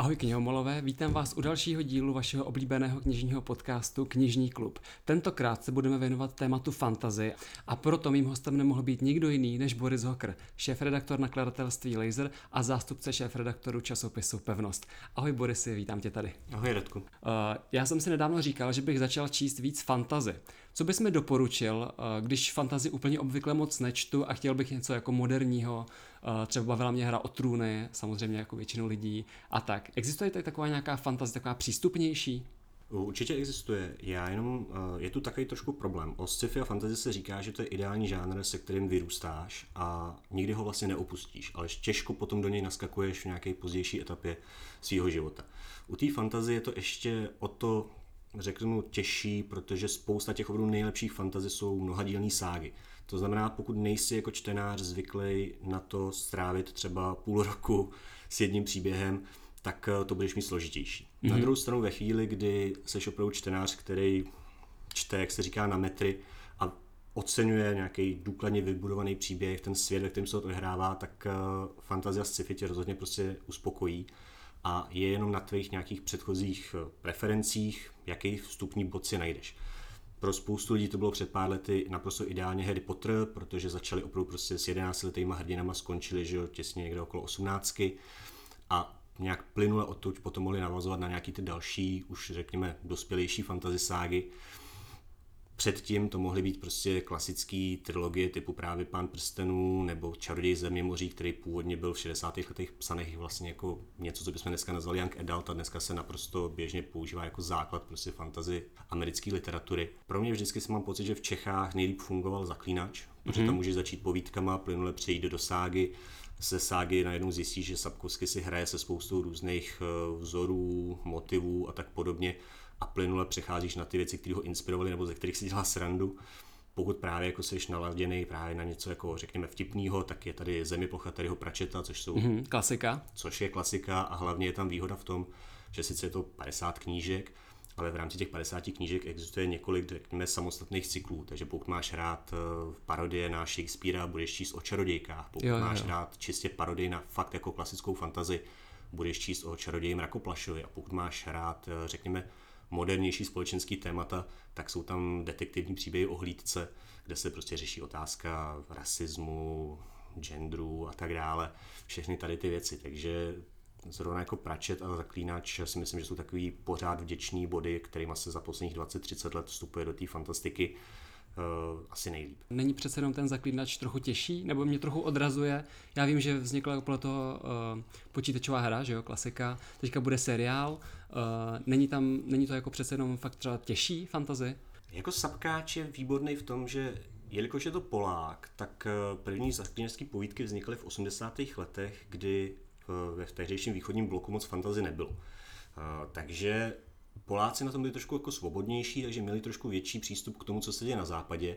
Ahoj knihomolové, vítám vás u dalšího dílu vašeho oblíbeného knižního podcastu Knižní klub. Tentokrát se budeme věnovat tématu fantazy a proto mým hostem nemohl být nikdo jiný než Boris Hokr, šéf-redaktor nakladatelství Laser a zástupce šéf-redaktoru časopisu Pevnost. Ahoj Borisy, vítám tě tady. Ahoj Radku. Uh, já jsem si nedávno říkal, že bych začal číst víc fantazy. Co bys mi doporučil, uh, když fantazy úplně obvykle moc nečtu a chtěl bych něco jako moderního, uh, třeba bavila mě hra o trůny, samozřejmě jako většinu lidí a tak. Existuje tady taková nějaká fantazie, taková přístupnější? Určitě existuje. Já jenom, eh, je tu takový trošku problém. O sci-fi a fantasy se říká, že to je ideální žánr, se kterým vyrůstáš a nikdy ho vlastně neopustíš, ale těžko potom do něj naskakuješ v nějaké pozdější etapě svého života. U té fantazie je to ještě o to, řeknu, těžší, protože spousta těch opravdu nejlepších fantazy jsou mnohadílné ságy. To znamená, pokud nejsi jako čtenář zvyklý na to strávit třeba půl roku s jedním příběhem, tak eh, to budeš mít složitější. Mm-hmm. Na mhm. druhou stranu ve chvíli, kdy jsi opravdu čtenář, který čte, jak se říká, na metry a oceňuje nějaký důkladně vybudovaný příběh, ten svět, ve kterém se to odehrává, tak uh, fantazia sci-fi tě rozhodně prostě uspokojí a je jenom na tvých nějakých předchozích eh, preferencích, jaký vstupní bod si najdeš. Pro spoustu lidí to bylo před pár lety naprosto ideálně Harry Potter, protože začali opravdu prostě s 11 letýma hrdinama, skončili že jo, těsně někde okolo 18 a nějak plynule odtud potom mohli navazovat na nějaký ty další, už řekněme, dospělejší fantasy ságy. Předtím to mohly být prostě klasické trilogie typu právě Pán prstenů nebo Čaroděj země moří, který původně byl v 60. letech psaných vlastně jako něco, co bychom dneska nazvali young adult a dneska se naprosto běžně používá jako základ prostě fantazy americké literatury. Pro mě vždycky jsem mám pocit, že v Čechách nejlíp fungoval Zaklínač, protože tam mhm. můžeš začít povídkama, plynule přejít do ságy, ze ságy najednou zjistí, že Sapkowski si hraje se spoustou různých eh, vzorů, motivů a tak podobně a plynule přecházíš na ty věci, které ho inspirovaly nebo ze kterých si dělá srandu. Pokud právě jako jsi naladěný právě na něco jako řekněme vtipného, tak je tady Zemi plocha Tadyho Pračeta, což jsou... Mm-hmm, klasika. Což je klasika a hlavně je tam výhoda v tom, že sice je to 50 knížek, ale v rámci těch 50 knížek existuje několik, řekněme, samostatných cyklů. Takže pokud máš rád eh, parodie na Shakespearea, budeš číst o čarodějkách. Pokud jo, jo, máš rád čistě parodii na fakt jako klasickou fantazi, budeš číst o čaroději Mrakoplašovi. A pokud máš rád, eh, řekněme, modernější společenský témata, tak jsou tam detektivní příběhy o hlídce, kde se prostě řeší otázka rasismu, genderu a tak dále. Všechny tady ty věci. Takže zrovna jako Pračet a Zaklínač si myslím, že jsou takový pořád vděční body, kterými se za posledních 20-30 let vstupuje do té fantastiky uh, asi nejlíp. Není přece jenom ten zaklínač trochu těžší, nebo mě trochu odrazuje? Já vím, že vznikla podle toho uh, počítačová hra, že jo, klasika, teďka bude seriál. Uh, není tam, není to jako přece jenom fakt třeba těžší fantazy? Jako sapkáč je výborný v tom, že jelikož je to Polák, tak první zaklínačské povídky vznikly v 80. letech, kdy ve tehdejším východním bloku moc fantazy nebylo. Takže Poláci na tom byli trošku jako svobodnější, takže měli trošku větší přístup k tomu, co se děje na západě.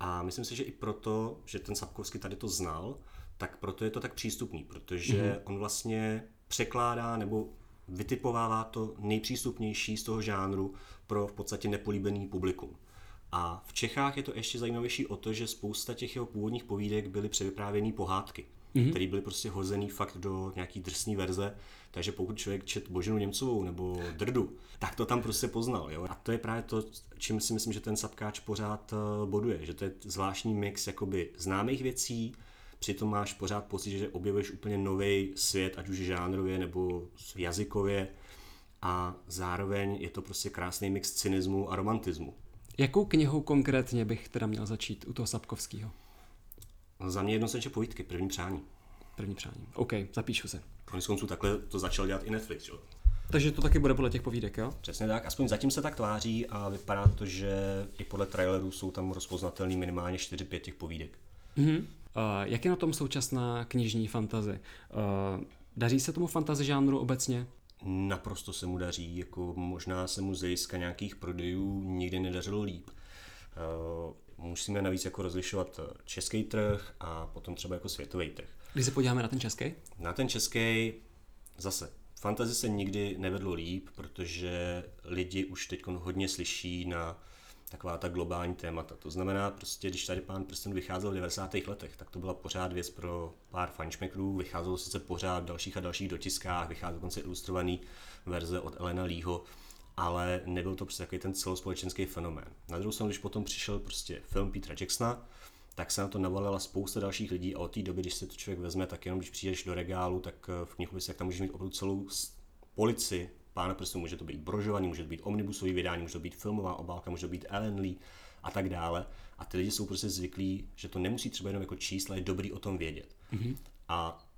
A myslím si, že i proto, že ten Sapkovský tady to znal, tak proto je to tak přístupný, protože mm-hmm. on vlastně překládá nebo vytipovává to nejpřístupnější z toho žánru pro v podstatě nepolíbený publikum. A v Čechách je to ještě zajímavější o to, že spousta těch jeho původních povídek byly převyprávěné pohádky mm-hmm. který byly prostě hozený fakt do nějaký drsné verze, takže pokud člověk čet Boženu Němcovou nebo Drdu, tak to tam prostě poznal. Jo? A to je právě to, čím si myslím, že ten sapkáč pořád eh, boduje, že to je zvláštní mix jakoby známých věcí, přitom máš pořád pocit, že objevuješ úplně nový svět, ať už žánrově nebo jazykově a zároveň je to prostě krásný mix cynismu a romantismu. Jakou knihou konkrétně bych teda měl začít u toho Sapkovského? Za mě jednoznačně povídky, první přání. První přání. OK, zapíšu se. Konec konců takhle to začal dělat i Netflix, jo? Takže to taky bude podle těch povídek, jo? Přesně tak, aspoň zatím se tak tváří a vypadá to, že i podle trailerů jsou tam rozpoznatelný minimálně 4-5 těch povídek. Mm-hmm. Uh, jak je na tom současná knižní fantazy? Uh, daří se tomu fantazy žánru obecně? Naprosto se mu daří, jako možná se mu z nějakých prodejů nikdy nedařilo líp. Uh, musíme navíc jako rozlišovat eh, český trh a potom třeba jako světový trh. Když se podíváme na ten český? Na ten český zase. Fantazy se nikdy nevedlo líp, protože lidi už teď hodně slyší na taková ta globální témata. To znamená, prostě, když tady pán prsten vycházel v 90. letech, tak to byla pořád věc pro pár fanšmekrů, vycházelo sice pořád v dalších a dalších dotiskách, vycházelo dokonce ilustrovaný verze od Elena Leeho, ale nebyl to prostě takový ten celospolečenský fenomén. Na druhou stranu, když potom přišel prostě film Petra Jacksona, tak se na to navalila spousta dalších lidí a od té doby, když se to člověk vezme, tak jenom když přijdeš do regálu, tak eh, v knihovně tam můžeš mít opravdu celou polici pána prstů, může to být brožovaný, může to být omnibusový vydání, může to být filmová obálka, může to být Ellen Lee a tak dále. A ty lidi jsou prostě zvyklí, že to nemusí třeba jenom jako čísla, je dobrý o tom vědět. Mm-hmm. A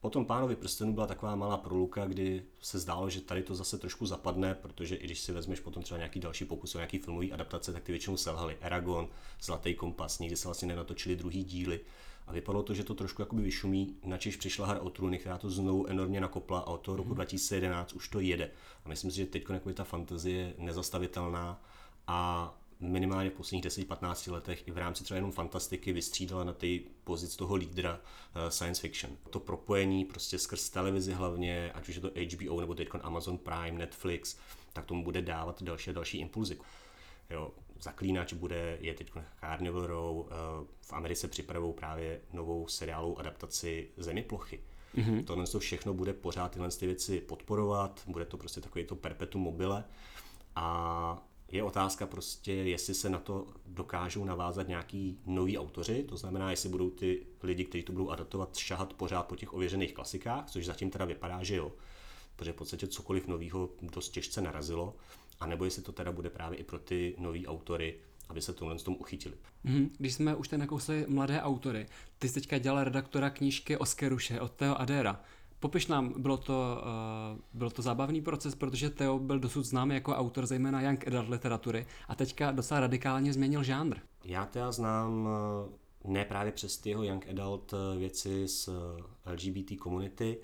Potom pánovi prstenů byla taková malá proluka, kdy se zdálo, že tady to zase trošku zapadne, protože i když si vezmeš potom třeba nějaký další pokus o nějaký filmový adaptace, tak ty většinou selhaly. Eragon, Zlatý kompas, nikdy se vlastně nenatočili druhý díly. A vypadalo to, že to trošku jakoby vyšumí, načež přišla hra o trůny, která to znovu enormně nakopla a od toho roku 2011 už to jede. A myslím si, že teď ta fantazie je nezastavitelná a minimálně v posledních 10-15 letech i v rámci třeba jenom fantastiky vystřídala na ty pozici toho lídra uh, science fiction. To propojení prostě skrz televizi hlavně, ať už je to HBO nebo teď Amazon Prime, Netflix, tak tomu bude dávat další a další impulzy. Jo, Zaklínač bude, je teď Carnival Row, uh, v Americe připravou právě novou seriálovou adaptaci Zemiplochy. Mm-hmm. Tohle to všechno bude pořád tyhle ty věci podporovat, bude to prostě takový to perpetuum mobile a je otázka prostě, jestli se na to dokážou navázat nějaký noví autoři, to znamená, jestli budou ty lidi, kteří to budou adaptovat, šahat pořád po těch ověřených klasikách, což zatím teda vypadá, že jo, protože v podstatě cokoliv nového dost těžce narazilo, a nebo jestli to teda bude právě i pro ty nový autory, aby se tohle s tom uchytili. Mm, když jsme už ten nakousli mladé autory, ty jsi teďka dělal redaktora knížky Oskeruše od Teo Adera. Popiš nám, bylo to, uh, byl to zábavný proces, protože Theo byl dosud známý jako autor zejména young adult literatury a teďka docela radikálně změnil žánr. Já teda znám uh, ne právě přes ty jeho young adult uh, věci z LGBT komunity,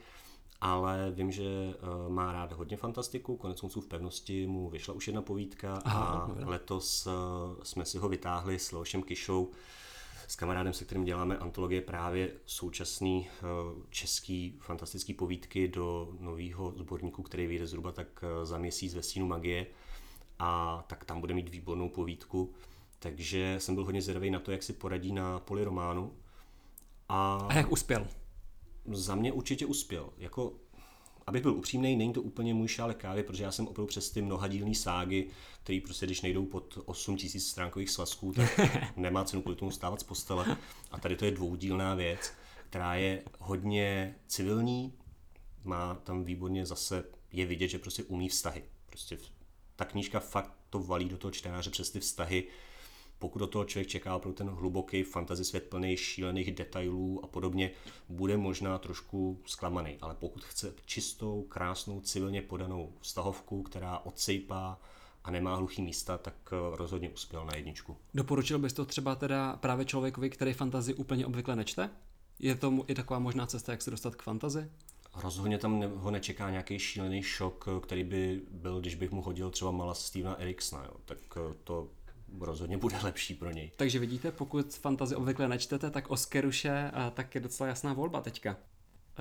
ale vím, že má rád hodně fantastiku, konec konců v pevnosti mu vyšla už jedna povídka Aha, a letos jsme si ho vytáhli s Leošem Kišou s kamarádem, se kterým děláme antologie právě současný eh, český fantastický povídky do nového sborníku, který vyjde zhruba tak eh, za měsíc ve Stínu magie a tak tam bude mít výbornou povídku. Takže jsem byl hodně zvědavý na to, jak si poradí na poli románu. A, a jak uspěl? Za mě určitě uspěl. Jako abych byl upřímný, není to úplně můj šálek kávy, protože já jsem opravdu přes ty mnohadílné ságy, které prostě, když nejdou pod 8000 stránkových svazků, tak nemá cenu kvůli tomu stávat z postele. A tady to je dvoudílná věc, která je hodně civilní, má tam výborně zase, je vidět, že prostě umí vztahy. Prostě ta knížka fakt to valí do toho čtenáře přes ty vztahy, pokud do toho člověk čeká pro ten hluboký fantasy svět plný šílených detailů a podobně, bude možná trošku zklamaný. Ale pokud chce čistou, krásnou, civilně podanou vztahovku, která odsejpá a nemá hluchý místa, tak eh, rozhodně uspěl na jedničku. Doporučil bys to třeba teda právě člověkovi, který fantazi úplně obvykle nečte? Je to i taková možná cesta, jak se dostat k fantazi? Rozhodně tam ho nečeká nějaký šílený šok, eh, který by byl, když bych mu hodil třeba mala Stevena Eriksona. Jo. Tak eh, to rozhodně bude lepší pro něj. Takže vidíte, pokud fantazi obvykle nečtete, tak Oscaruše tak je docela jasná volba teďka.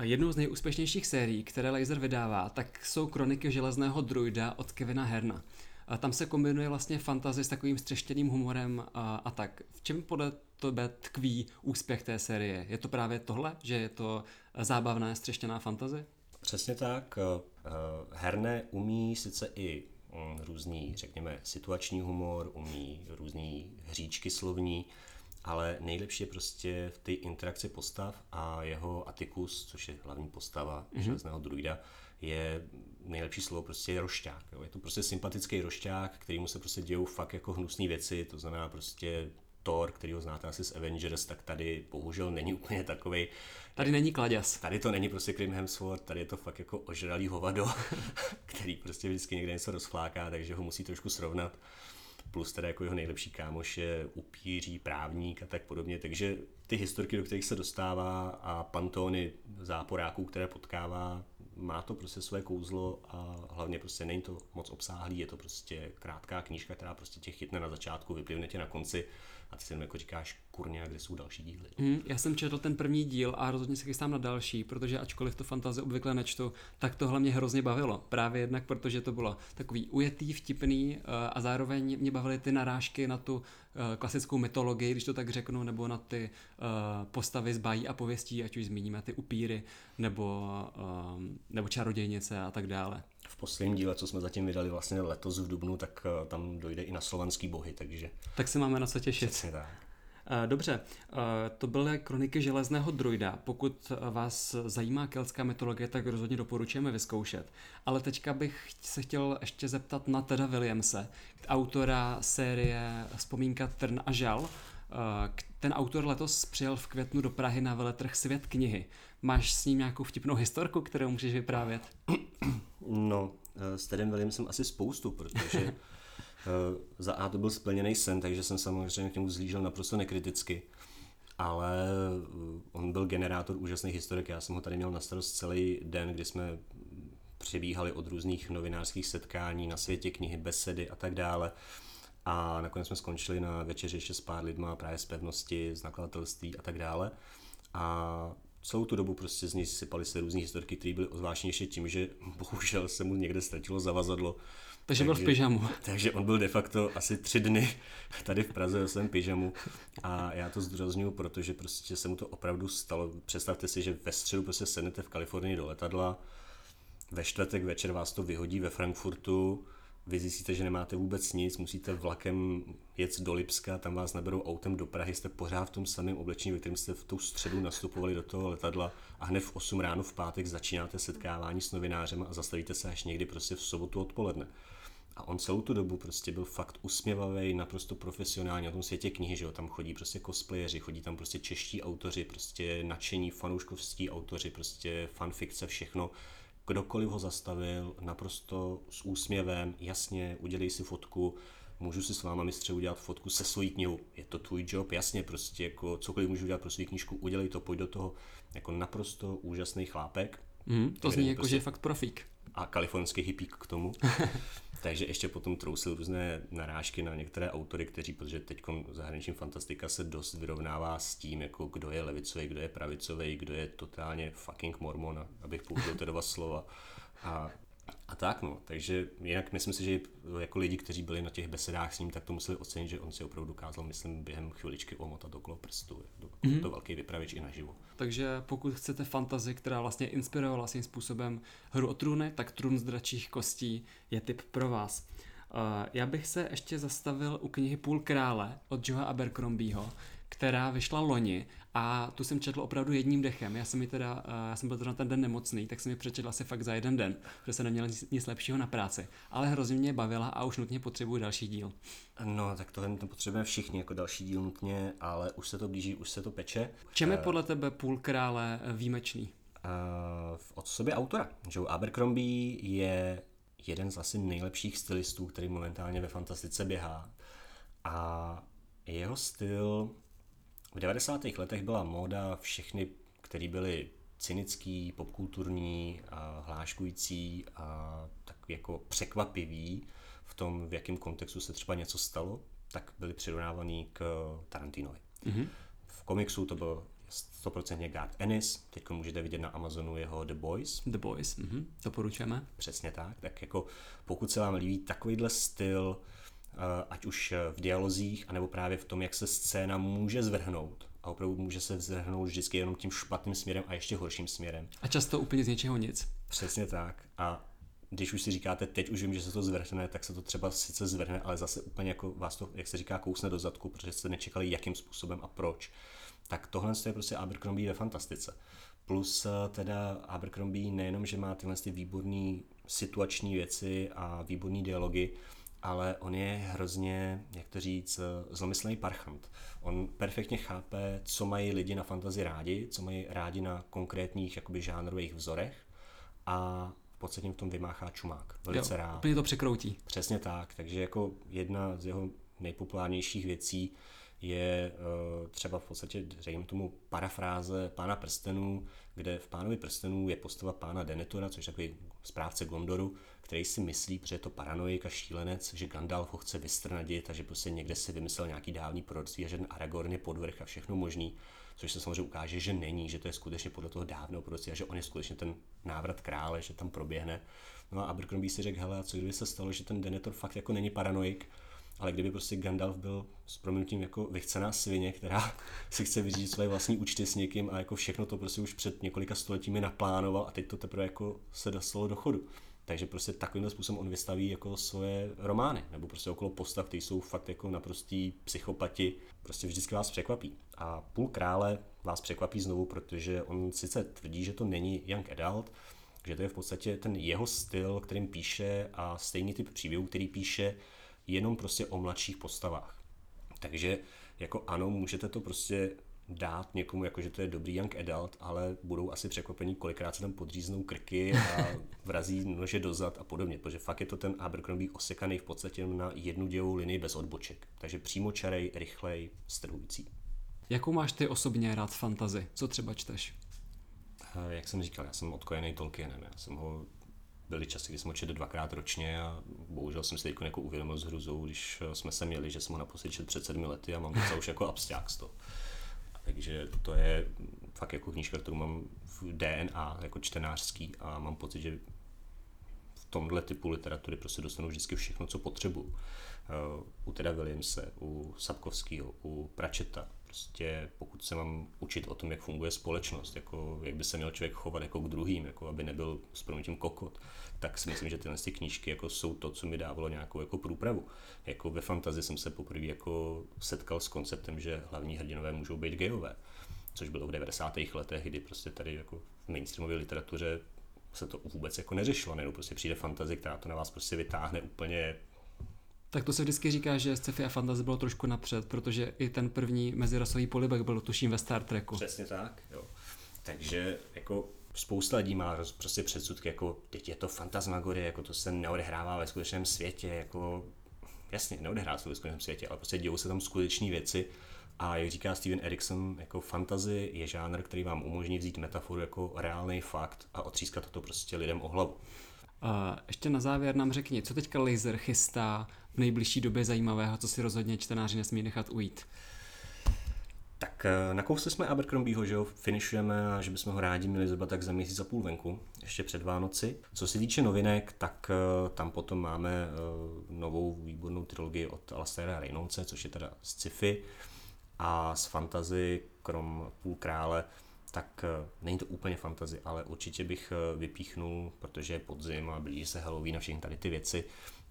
Jednou z nejúspěšnějších sérií, které Laser vydává, tak jsou kroniky železného druida od Kevina Herna. A tam se kombinuje vlastně fantazi s takovým střeštěným humorem a, a tak. V čem podle tebe tkví úspěch té série? Je to právě tohle, že je to zábavná střeštěná fantazi? Přesně tak. Eh, Herne umí sice i různý, řekněme, situační humor, umí různý hříčky slovní, ale nejlepší je prostě v té interakci postav a jeho Atticus, což je hlavní postava mm-hmm. železného druida, je nejlepší slovo prostě je rošťák. Jo. Je to prostě sympatický rošťák, kterýmu se prostě dějou fakt jako hnusné věci, to znamená prostě Thor, který ho znáte asi z Avengers, tak tady bohužel není úplně takový. Tady není kladěs. Tady to není prostě Krim Hemsworth, tady je to fakt jako ožralý hovado, který prostě vždycky někde něco rozfláká, takže ho musí trošku srovnat. Plus teda jako jeho nejlepší kámoš je upíří, právník a tak podobně, takže ty historky, do kterých se dostává a pantony záporáků, které potkává, má to prostě své kouzlo a hlavně prostě není to moc obsáhlý, je to prostě krátká knížka, která prostě tě chytne na začátku, vyplivne tě na konci a ty si jenom jako říkáš, kurně, kde jsou další díly. Mm, já jsem četl ten první díl a rozhodně se chystám na další, protože ačkoliv to fantazie obvykle nečtu, tak tohle mě hrozně bavilo. Právě jednak, protože to bylo takový ujetý, vtipný uh, a zároveň mě bavily ty narážky na tu uh, klasickou mytologii, když to tak řeknu, nebo na ty uh, postavy z bájí a pověstí, ať už zmíníme ty upíry, nebo, nebo čarodějnice a tak dále. V posledním díle, co jsme zatím vydali vlastně letos v Dubnu, tak uh, tam dojde i na slovanský bohy, takže... Tak se máme na co těšit. Přesně tak. Dobře, to byly kroniky železného druida. Pokud vás zajímá keltská mytologie, tak rozhodně doporučujeme vyzkoušet. Ale teďka bych se chtěl ještě zeptat na Teda Williamse, autora série Vzpomínka Trn a žal. Ten autor letos přijel v květnu do Prahy na veletrh Svět knihy. Máš s ním nějakou vtipnou historku, kterou můžeš vyprávět? No, s Tedem Williamsem asi spoustu, protože Eh, za A to byl splněný sen, takže jsem samozřejmě k němu zlížel naprosto nekriticky. Ale eh, on byl generátor úžasných historik. Já jsem ho tady měl na starost celý den, kdy jsme přebíhali od různých novinářských setkání na světě knihy, besedy a tak dále. A nakonec jsme skončili na večeři ještě s pár lidma, právě z pevnosti, z nakladatelství a tak dále. A celou tu dobu prostě z něj sypaly se různé historky, které byly ozvážnější tím, že bohužel se mu někde ztratilo zavazadlo takže, byl v pyžamu. Takže on byl de facto asi tři dny tady v Praze ve svém pyžamu a já to zdůraznuju, protože prostě se mu to opravdu stalo. Představte si, že ve středu prostě sednete v Kalifornii do letadla, ve čtvrtek večer vás to vyhodí ve Frankfurtu, vy zjistíte, že nemáte vůbec nic, musíte vlakem jet do Lipska, tam vás neberou autem do Prahy, jste pořád v tom samém oblečení, ve kterém jste v tu středu nastupovali do toho letadla a hned v 8 ráno v pátek začínáte setkávání s novinářem a zastavíte se až někdy prostě v sobotu odpoledne. A on celou tu dobu prostě byl fakt usměvavý, naprosto profesionální na tom světě knihy, že jo, tam chodí prostě cosplayeři, chodí tam prostě čeští autoři, prostě nadšení fanouškovství autoři, prostě fanfikce, všechno. Kdokoliv ho zastavil, naprosto s úsměvem, jasně, udělej si fotku, můžu si s váma mistře udělat fotku se svojí knihou. Je to tvůj job, jasně, prostě jako cokoliv můžu udělat pro svou knížku, udělej to, pojď do toho. Jako naprosto úžasný chlápek. Mm, to zní jako, prostě... že je fakt profík. A kalifornský hippík k tomu. Takže ještě potom trousil různé narážky na některé autory, kteří, protože teď zahraniční fantastika se dost vyrovnává s tím, jako kdo je levicový, kdo je pravicový, kdo je totálně fucking mormon, abych použil ty dva slova. A a tak no, takže jinak myslím si, že jako lidi, kteří byli na těch besedách s ním, tak to museli ocenit, že on si opravdu dokázal, myslím, během chviličky omotat okolo prstu. To, mm-hmm. to velký vypravěč i naživo. Takže pokud chcete fantazi, která vlastně inspirovala svým způsobem hru o trůny, tak Trůn z dračích kostí je typ pro vás. Uh, já bych se ještě zastavil u knihy Půl krále od Joea Abercrombieho, která vyšla loni a tu jsem četl opravdu jedním dechem. Já jsem, mi teda, uh, já jsem byl na ten den nemocný, tak jsem ji přečetl asi fakt za jeden den, protože jsem neměl nic, nic lepšího na práci. Ale hrozně mě bavila a už nutně potřebuji další díl. No, tak tohle to potřebujeme všichni jako další díl nutně, ale už se to blíží, už se to peče. Čem je uh, podle tebe půl krále výjimečný? Uh, od sobě autora. Joe Abercrombie je jeden z asi nejlepších stylistů, který momentálně ve fantastice běhá. A jeho styl v 90. letech byla móda všechny, které byly cynický, popkulturní, a hláškující a tak jako překvapivý v tom, v jakém kontextu se třeba něco stalo, tak byly přirovnávaný k Tarantinovi. Mm-hmm. V komiksu to byl 100% Garth Ennis, teď můžete vidět na Amazonu jeho The Boys. The Boys, mm-hmm. doporučujeme. Přesně tak, tak jako pokud se vám líbí takovýhle styl, ať už v dialozích, anebo právě v tom, jak se scéna může zvrhnout. A opravdu může se zvrhnout vždycky jenom tím špatným směrem a ještě horším směrem. A často úplně z něčeho nic. Přesně tak. A když už si říkáte, teď už vím, že se to zvrhne, tak se to třeba sice zvrhne, ale zase úplně jako vás to, jak se říká, kousne do zadku, protože jste nečekali, jakým způsobem a proč. Tak tohle je prostě Abercrombie ve fantastice. Plus eh, teda Abercrombie nejenom, že má tyhle ty výborné situační věci a výborné dialogy, ale on je hrozně, jak to říct, zlomyslný parchant. On perfektně chápe, co mají lidi na fantazi rádi, co mají rádi na konkrétních jakoby žánrových vzorech a v podstatě v tom vymáchá čumák. Velice jo, rád. Úplně to překroutí. Přesně tak, takže jako jedna z jeho nejpopulárnějších věcí je uh, třeba v podstatě, řekněme tomu, parafráze Pána prstenů, kde v Pánovi prstenů je postava Pána Denetora, což je takový správce Gondoru, který si myslí, protože je to paranoik a šílenec, že Gandalf ho chce vystrnadit a že prostě někde si vymyslel nějaký dávný proroctví a že ten Aragorn je podvrh a všechno možný, což se samozřejmě ukáže, že není, že to je skutečně podle toho dávného proroctví a že on je skutečně ten návrat krále, že tam proběhne. No a Abercrombie si řekl, hele, a co kdyby se stalo, že ten Denethor fakt jako není paranoik, ale kdyby prostě Gandalf byl s proměnutím jako vychcená svině, která si chce vyřídit své vlastní účty s někým a jako všechno to prostě už před několika stoletími naplánoval a teď to teprve jako se dostalo do chodu. Takže prostě takovým způsobem on vystaví jako svoje romány, nebo prostě okolo postav, které jsou fakt jako naprostý psychopati, prostě vždycky vás překvapí. A půl krále vás překvapí znovu, protože on sice tvrdí, že to není young adult, že to je v podstatě ten jeho styl, kterým píše a stejný typ příběhů, který píše jenom prostě o mladších postavách. Takže jako ano, můžete to prostě dát někomu, jako že to je dobrý young adult, ale budou asi překvapení, kolikrát se tam podříznou krky a vrazí nože dozad a podobně, protože fakt je to ten Abercrombie osekaný v podstatě na jednu dělovou linii bez odboček. Takže přímo čarej, rychlej, strhující. Jakou máš ty osobně rád fantazy? Co třeba čteš? Eh, jak jsem říkal, já jsem odkojený Tolkienem. Já jsem ho byly časy, kdy jsem ho četl dvakrát ročně a bohužel jsem si teď jako uvědomil s hruzou, když jsme se měli, že jsem ho naposledy četl před sedmi lety a mám to už jako absták z toho. Takže to je fakt jako knížka, kterou mám v DNA jako čtenářský a mám pocit, že v tomhle typu literatury prostě dostanu vždycky všechno, co potřebuju. Eh, u Teda Williamse, u Sapkovského, u Pračeta, prostě pokud se mám učit o tom, jak funguje společnost, jako jak by se měl člověk chovat jako k druhým, jako aby nebyl s proměnutím kokot, tak si myslím, že tyhle ty knížky jako jsou to, co mi dávalo nějakou jako průpravu. Jako ve fantazii jsem se poprvé jako setkal s konceptem, že hlavní hrdinové můžou být gejové, což bylo v 90. letech, kdy prostě tady jako v mainstreamové literatuře se to vůbec jako neřešilo, nebo prostě přijde fantazie, která to na vás prostě vytáhne úplně tak to se vždycky říká, že sci-fi a fantasy bylo trošku napřed, protože i ten první mezirasový polibek byl tuším ve Star Treku. Přesně tak, jo. Takže jako spousta lidí má prostě předsudky, jako teď je to fantasmagorie, jako to se neodehrává ve skutečném světě, jako jasně, neodehrává se ve skutečném světě, ale prostě dějou se tam skuteční věci a jak říká Steven Erikson, jako fantasy je žánr, který vám umožní vzít metaforu jako reálný fakt a otřískat to prostě lidem o hlavu. A ještě na závěr nám řekni, co teďka Laser chystá v nejbližší době zajímavého, co si rozhodně čtenáři nesmí nechat ujít? Tak eh, nakousli jsme Abercrombieho, že jo, finišujeme a že bychom ho rádi měli zhruba tak za měsíc a půl venku, ještě před Vánoci. Co se týče novinek, tak eh, tam potom máme eh, novou výbornou trilogii od Alastera Reynoldse, což je teda sci-fi a z fantazy, krom Půl krále, tak není to úplně fantazy, ale určitě bych vypíchnul, protože je podzim a blíží se Halloween a všechny tady ty věci,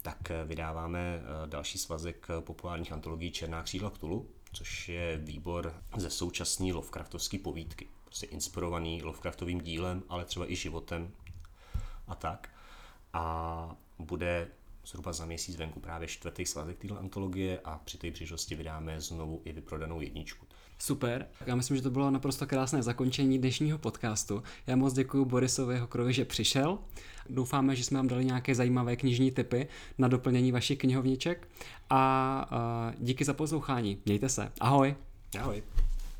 tak vydáváme další svazek populárních antologií Černá křídla Ktulu, což je výbor ze současné Lovecraftovské povídky. Prostě inspirovaný Lovecraftovým dílem, ale třeba i životem a tak. A bude zhruba za měsíc venku právě čtvrtý svazek téhle antologie a při té příležitosti vydáme znovu i vyprodanou jedničku. Super, já myslím, že to bylo naprosto krásné zakončení dnešního podcastu. Já moc děkuji Borisovi Hokrovi, že přišel. Doufáme, že jsme vám dali nějaké zajímavé knižní typy na doplnění vašich knihovniček a, díky za poslouchání. Mějte se. Ahoj. Ahoj.